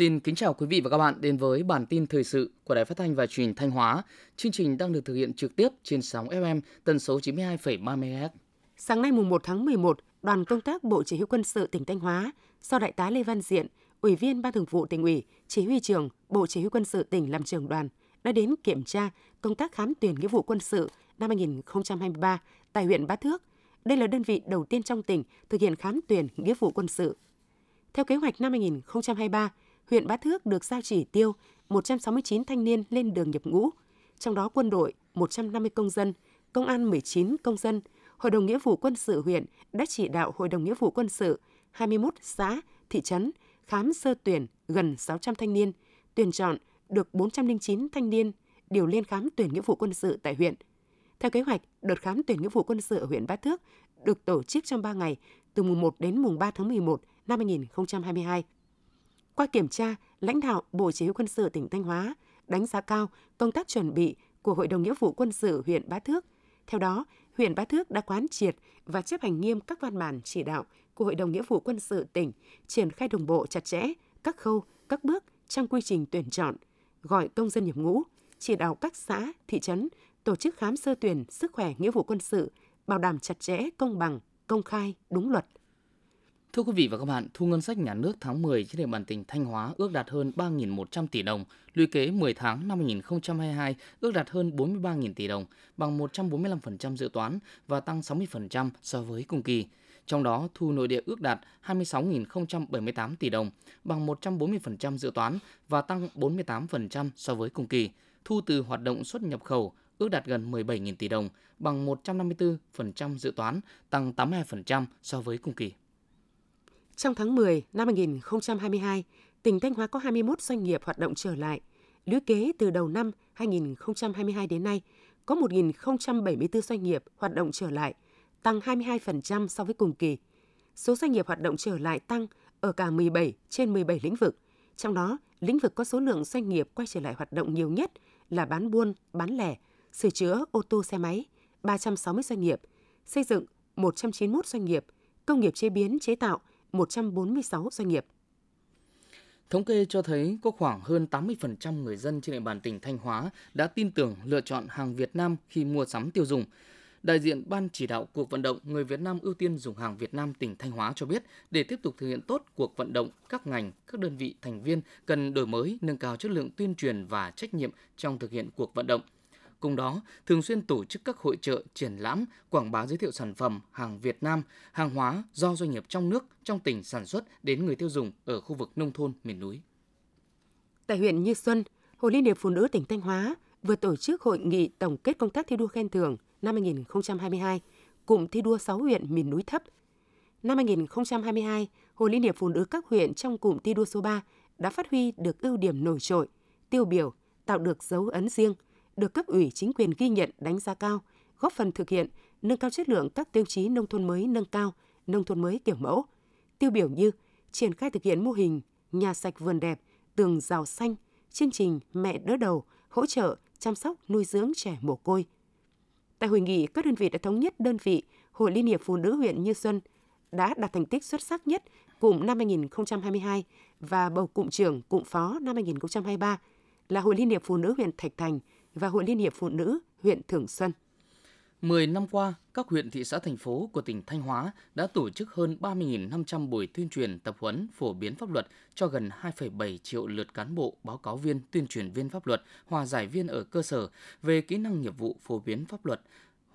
Xin kính chào quý vị và các bạn đến với bản tin thời sự của Đài Phát thanh và Truyền hình Thanh Hóa. Chương trình đang được thực hiện trực tiếp trên sóng FM tần số 92,3 MHz. Sáng nay mùng 1 tháng 11, đoàn công tác Bộ Chỉ huy quân sự tỉnh Thanh Hóa do Đại tá Lê Văn Diện, Ủy viên Ban Thường vụ tỉnh ủy, Chỉ huy trưởng Bộ Chỉ huy quân sự tỉnh làm trưởng đoàn đã đến kiểm tra công tác khám tuyển nghĩa vụ quân sự năm 2023 tại huyện Bá Thước. Đây là đơn vị đầu tiên trong tỉnh thực hiện khám tuyển nghĩa vụ quân sự. Theo kế hoạch năm 2023, huyện Bá Thước được giao chỉ tiêu 169 thanh niên lên đường nhập ngũ, trong đó quân đội 150 công dân, công an 19 công dân. Hội đồng nghĩa vụ quân sự huyện đã chỉ đạo Hội đồng nghĩa vụ quân sự 21 xã, thị trấn khám sơ tuyển gần 600 thanh niên, tuyển chọn được 409 thanh niên điều lên khám tuyển nghĩa vụ quân sự tại huyện. Theo kế hoạch, đợt khám tuyển nghĩa vụ quân sự ở huyện Bá Thước được tổ chức trong 3 ngày, từ mùng 1 đến mùng 3 tháng 11 năm 2022. Qua kiểm tra, lãnh đạo Bộ Chỉ huy quân sự tỉnh Thanh Hóa đánh giá cao công tác chuẩn bị của Hội đồng Nghĩa vụ quân sự huyện Bá Thước. Theo đó, huyện Bá Thước đã quán triệt và chấp hành nghiêm các văn bản chỉ đạo của Hội đồng Nghĩa vụ quân sự tỉnh, triển khai đồng bộ chặt chẽ các khâu, các bước trong quy trình tuyển chọn, gọi công dân nhập ngũ, chỉ đạo các xã, thị trấn tổ chức khám sơ tuyển sức khỏe nghĩa vụ quân sự, bảo đảm chặt chẽ, công bằng, công khai, đúng luật – Thưa quý vị và các bạn, thu ngân sách nhà nước tháng 10 trên địa bàn tỉnh Thanh Hóa ước đạt hơn 3.100 tỷ đồng, lũy kế 10 tháng năm 2022 ước đạt hơn 43.000 tỷ đồng, bằng 145% dự toán và tăng 60% so với cùng kỳ. Trong đó, thu nội địa ước đạt 26.078 tỷ đồng, bằng 140% dự toán và tăng 48% so với cùng kỳ. Thu từ hoạt động xuất nhập khẩu ước đạt gần 17.000 tỷ đồng, bằng 154% dự toán, tăng 82% so với cùng kỳ. Trong tháng 10 năm 2022, tỉnh Thanh Hóa có 21 doanh nghiệp hoạt động trở lại. Lũy kế từ đầu năm 2022 đến nay, có 1.074 doanh nghiệp hoạt động trở lại, tăng 22% so với cùng kỳ. Số doanh nghiệp hoạt động trở lại tăng ở cả 17 trên 17 lĩnh vực. Trong đó, lĩnh vực có số lượng doanh nghiệp quay trở lại hoạt động nhiều nhất là bán buôn, bán lẻ, sửa chữa ô tô xe máy, 360 doanh nghiệp, xây dựng 191 doanh nghiệp, công nghiệp chế biến chế tạo 146 doanh nghiệp. Thống kê cho thấy có khoảng hơn 80% người dân trên địa bàn tỉnh Thanh Hóa đã tin tưởng lựa chọn hàng Việt Nam khi mua sắm tiêu dùng. Đại diện Ban chỉ đạo cuộc vận động Người Việt Nam ưu tiên dùng hàng Việt Nam tỉnh Thanh Hóa cho biết, để tiếp tục thực hiện tốt cuộc vận động, các ngành, các đơn vị thành viên cần đổi mới, nâng cao chất lượng tuyên truyền và trách nhiệm trong thực hiện cuộc vận động – Cùng đó, thường xuyên tổ chức các hội trợ, triển lãm, quảng bá giới thiệu sản phẩm, hàng Việt Nam, hàng hóa do doanh nghiệp trong nước, trong tỉnh sản xuất đến người tiêu dùng ở khu vực nông thôn, miền núi. Tại huyện Như Xuân, Hội Liên hiệp Phụ nữ tỉnh Thanh Hóa vừa tổ chức hội nghị tổng kết công tác thi đua khen thưởng năm 2022, cụm thi đua 6 huyện miền núi thấp. Năm 2022, Hội Liên hiệp Phụ nữ các huyện trong cụm thi đua số 3 đã phát huy được ưu điểm nổi trội, tiêu biểu, tạo được dấu ấn riêng – được cấp ủy chính quyền ghi nhận đánh giá cao, góp phần thực hiện nâng cao chất lượng các tiêu chí nông thôn mới nâng cao, nông thôn mới kiểu mẫu. Tiêu biểu như triển khai thực hiện mô hình nhà sạch vườn đẹp, tường rào xanh, chương trình mẹ đỡ đầu, hỗ trợ chăm sóc nuôi dưỡng trẻ mồ côi. Tại hội nghị, các đơn vị đã thống nhất đơn vị Hội Liên hiệp Phụ nữ huyện Như Xuân đã đạt thành tích xuất sắc nhất cụm năm 2022 và bầu cụm trưởng cụm phó năm 2023 là Hội Liên hiệp Phụ nữ huyện Thạch Thành và Hội Liên hiệp Phụ nữ huyện Thường Xuân. 10 năm qua, các huyện, thị xã, thành phố của tỉnh Thanh Hóa đã tổ chức hơn 30.500 buổi tuyên truyền tập huấn phổ biến pháp luật cho gần 2,7 triệu lượt cán bộ, báo cáo viên, tuyên truyền viên pháp luật, hòa giải viên ở cơ sở về kỹ năng nghiệp vụ phổ biến pháp luật,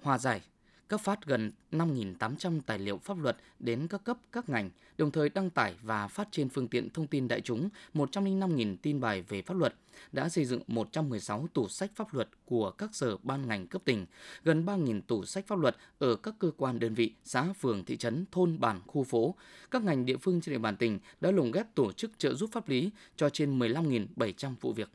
hòa giải, cấp phát gần 5.800 tài liệu pháp luật đến các cấp, các ngành, đồng thời đăng tải và phát trên phương tiện thông tin đại chúng 105.000 tin bài về pháp luật, đã xây dựng 116 tủ sách pháp luật của các sở ban ngành cấp tỉnh, gần 3.000 tủ sách pháp luật ở các cơ quan đơn vị, xã, phường, thị trấn, thôn, bản, khu phố. Các ngành địa phương trên địa bàn tỉnh đã lồng ghép tổ chức trợ giúp pháp lý cho trên 15.700 vụ việc.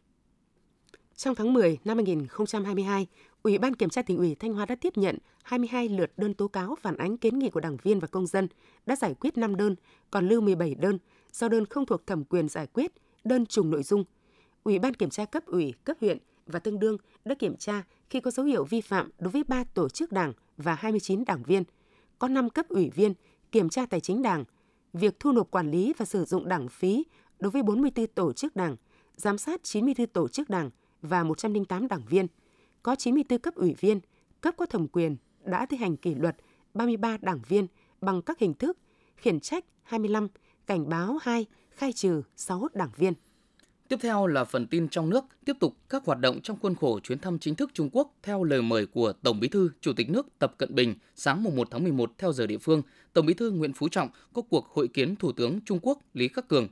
Trong tháng 10 năm 2022, Ủy ban Kiểm tra tỉnh ủy Thanh Hóa đã tiếp nhận 22 lượt đơn tố cáo phản ánh kiến nghị của đảng viên và công dân, đã giải quyết 5 đơn, còn lưu 17 đơn, do đơn không thuộc thẩm quyền giải quyết, đơn trùng nội dung. Ủy ban Kiểm tra cấp ủy, cấp huyện và tương đương đã kiểm tra khi có dấu hiệu vi phạm đối với 3 tổ chức đảng và 29 đảng viên. Có 5 cấp ủy viên kiểm tra tài chính đảng, việc thu nộp quản lý và sử dụng đảng phí đối với 44 tổ chức đảng, giám sát 94 tổ chức đảng và 108 đảng viên. Có 94 cấp ủy viên, cấp có thẩm quyền đã thi hành kỷ luật 33 đảng viên bằng các hình thức khiển trách 25, cảnh báo 2, khai trừ 6 đảng viên. Tiếp theo là phần tin trong nước, tiếp tục các hoạt động trong khuôn khổ chuyến thăm chính thức Trung Quốc theo lời mời của Tổng Bí thư, Chủ tịch nước Tập Cận Bình sáng mùng 1 tháng 11 theo giờ địa phương. Tổng Bí thư Nguyễn Phú Trọng có cuộc hội kiến Thủ tướng Trung Quốc Lý Khắc Cường.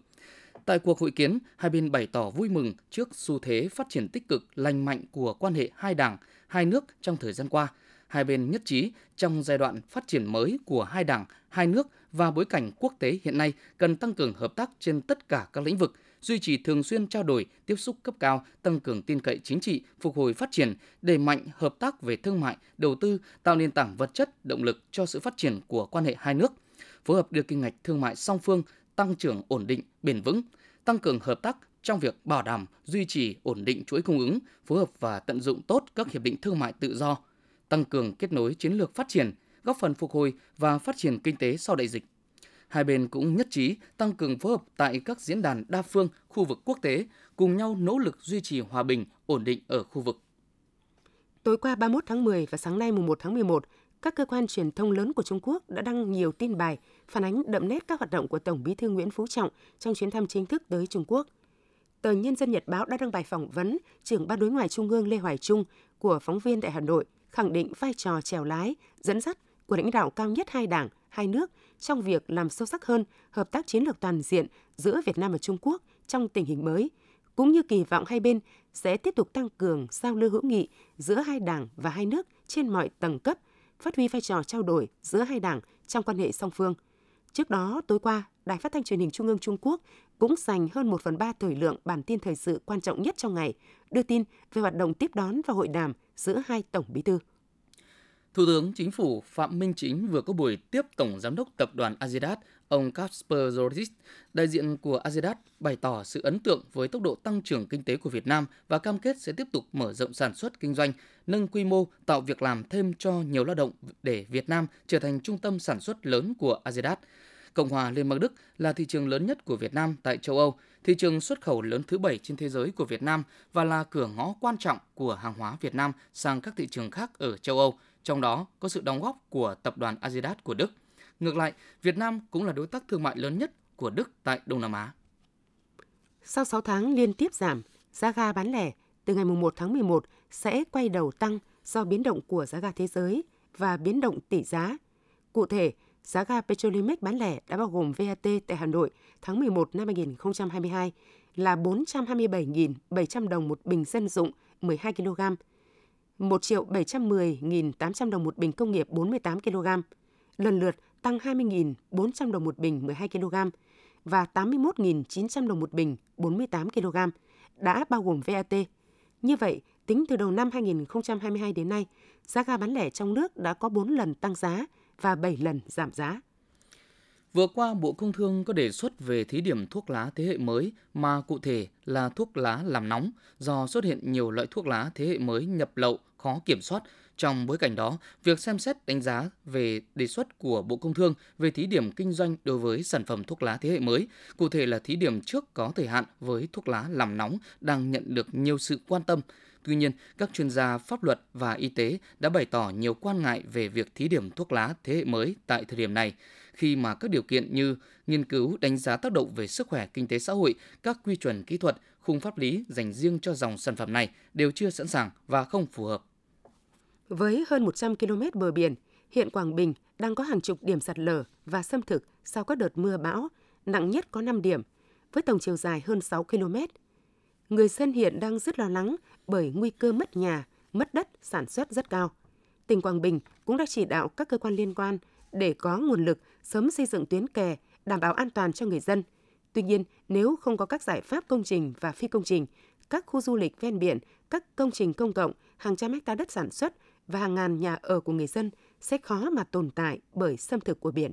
Tại cuộc hội kiến, hai bên bày tỏ vui mừng trước xu thế phát triển tích cực, lành mạnh của quan hệ hai đảng, hai nước trong thời gian qua. Hai bên nhất trí trong giai đoạn phát triển mới của hai đảng, hai nước và bối cảnh quốc tế hiện nay cần tăng cường hợp tác trên tất cả các lĩnh vực – duy trì thường xuyên trao đổi, tiếp xúc cấp cao, tăng cường tin cậy chính trị, phục hồi phát triển, đẩy mạnh hợp tác về thương mại, đầu tư, tạo nền tảng vật chất, động lực cho sự phát triển của quan hệ hai nước, phối hợp đưa kinh ngạch thương mại song phương tăng trưởng ổn định, bền vững, tăng cường hợp tác trong việc bảo đảm duy trì ổn định chuỗi cung ứng, phối hợp và tận dụng tốt các hiệp định thương mại tự do, tăng cường kết nối chiến lược phát triển, góp phần phục hồi và phát triển kinh tế sau đại dịch hai bên cũng nhất trí tăng cường phối hợp tại các diễn đàn đa phương, khu vực quốc tế, cùng nhau nỗ lực duy trì hòa bình, ổn định ở khu vực. Tối qua 31 tháng 10 và sáng nay mùng 1 tháng 11, các cơ quan truyền thông lớn của Trung Quốc đã đăng nhiều tin bài phản ánh đậm nét các hoạt động của Tổng Bí thư Nguyễn Phú Trọng trong chuyến thăm chính thức tới Trung Quốc. Tờ Nhân dân Nhật báo đã đăng bài phỏng vấn trưởng ban đối ngoại Trung ương Lê Hoài Trung của phóng viên tại Hà Nội, khẳng định vai trò chèo lái, dẫn dắt của lãnh đạo cao nhất hai đảng, hai nước trong việc làm sâu sắc hơn hợp tác chiến lược toàn diện giữa Việt Nam và Trung Quốc trong tình hình mới, cũng như kỳ vọng hai bên sẽ tiếp tục tăng cường giao lưu hữu nghị giữa hai đảng và hai nước trên mọi tầng cấp, phát huy vai trò trao đổi giữa hai đảng trong quan hệ song phương. Trước đó, tối qua, Đài Phát thanh Truyền hình Trung ương Trung Quốc cũng dành hơn 1 phần 3 thời lượng bản tin thời sự quan trọng nhất trong ngày, đưa tin về hoạt động tiếp đón và hội đàm giữa hai tổng bí thư. Thủ tướng Chính phủ Phạm Minh Chính vừa có buổi tiếp Tổng Giám đốc Tập đoàn Azidat, ông Kasper Zoris. Đại diện của Azedat, bày tỏ sự ấn tượng với tốc độ tăng trưởng kinh tế của Việt Nam và cam kết sẽ tiếp tục mở rộng sản xuất kinh doanh, nâng quy mô, tạo việc làm thêm cho nhiều lao động để Việt Nam trở thành trung tâm sản xuất lớn của Azedat. Cộng hòa Liên bang Đức là thị trường lớn nhất của Việt Nam tại châu Âu, thị trường xuất khẩu lớn thứ bảy trên thế giới của Việt Nam và là cửa ngõ quan trọng của hàng hóa Việt Nam sang các thị trường khác ở châu Âu – trong đó có sự đóng góp của tập đoàn Adidas của Đức. Ngược lại, Việt Nam cũng là đối tác thương mại lớn nhất của Đức tại Đông Nam Á. Sau 6 tháng liên tiếp giảm, giá ga bán lẻ từ ngày 1 tháng 11 sẽ quay đầu tăng do biến động của giá ga thế giới và biến động tỷ giá. Cụ thể, giá ga Petrolimex bán lẻ đã bao gồm VAT tại Hà Nội tháng 11 năm 2022 là 427.700 đồng một bình dân dụng 12 kg, 1 triệu 710.800 đồng một bình công nghiệp 48 kg, lần lượt tăng 20.400 đồng một bình 12 kg và 81.900 đồng một bình 48 kg, đã bao gồm VAT. Như vậy, tính từ đầu năm 2022 đến nay, giá ga bán lẻ trong nước đã có 4 lần tăng giá và 7 lần giảm giá. Vừa qua, Bộ Công Thương có đề xuất về thí điểm thuốc lá thế hệ mới mà cụ thể là thuốc lá làm nóng do xuất hiện nhiều loại thuốc lá thế hệ mới nhập lậu khó kiểm soát. Trong bối cảnh đó, việc xem xét đánh giá về đề xuất của Bộ Công Thương về thí điểm kinh doanh đối với sản phẩm thuốc lá thế hệ mới, cụ thể là thí điểm trước có thời hạn với thuốc lá làm nóng đang nhận được nhiều sự quan tâm. Tuy nhiên, các chuyên gia pháp luật và y tế đã bày tỏ nhiều quan ngại về việc thí điểm thuốc lá thế hệ mới tại thời điểm này, khi mà các điều kiện như nghiên cứu đánh giá tác động về sức khỏe kinh tế xã hội, các quy chuẩn kỹ thuật, khung pháp lý dành riêng cho dòng sản phẩm này đều chưa sẵn sàng và không phù hợp. Với hơn 100 km bờ biển, hiện Quảng Bình đang có hàng chục điểm sạt lở và xâm thực sau các đợt mưa bão, nặng nhất có 5 điểm, với tổng chiều dài hơn 6 km. Người dân hiện đang rất lo lắng bởi nguy cơ mất nhà, mất đất, sản xuất rất cao. Tỉnh Quảng Bình cũng đã chỉ đạo các cơ quan liên quan để có nguồn lực sớm xây dựng tuyến kè, đảm bảo an toàn cho người dân. Tuy nhiên, nếu không có các giải pháp công trình và phi công trình, các khu du lịch ven biển, các công trình công cộng, hàng trăm hecta đất sản xuất và hàng ngàn nhà ở của người dân sẽ khó mà tồn tại bởi xâm thực của biển.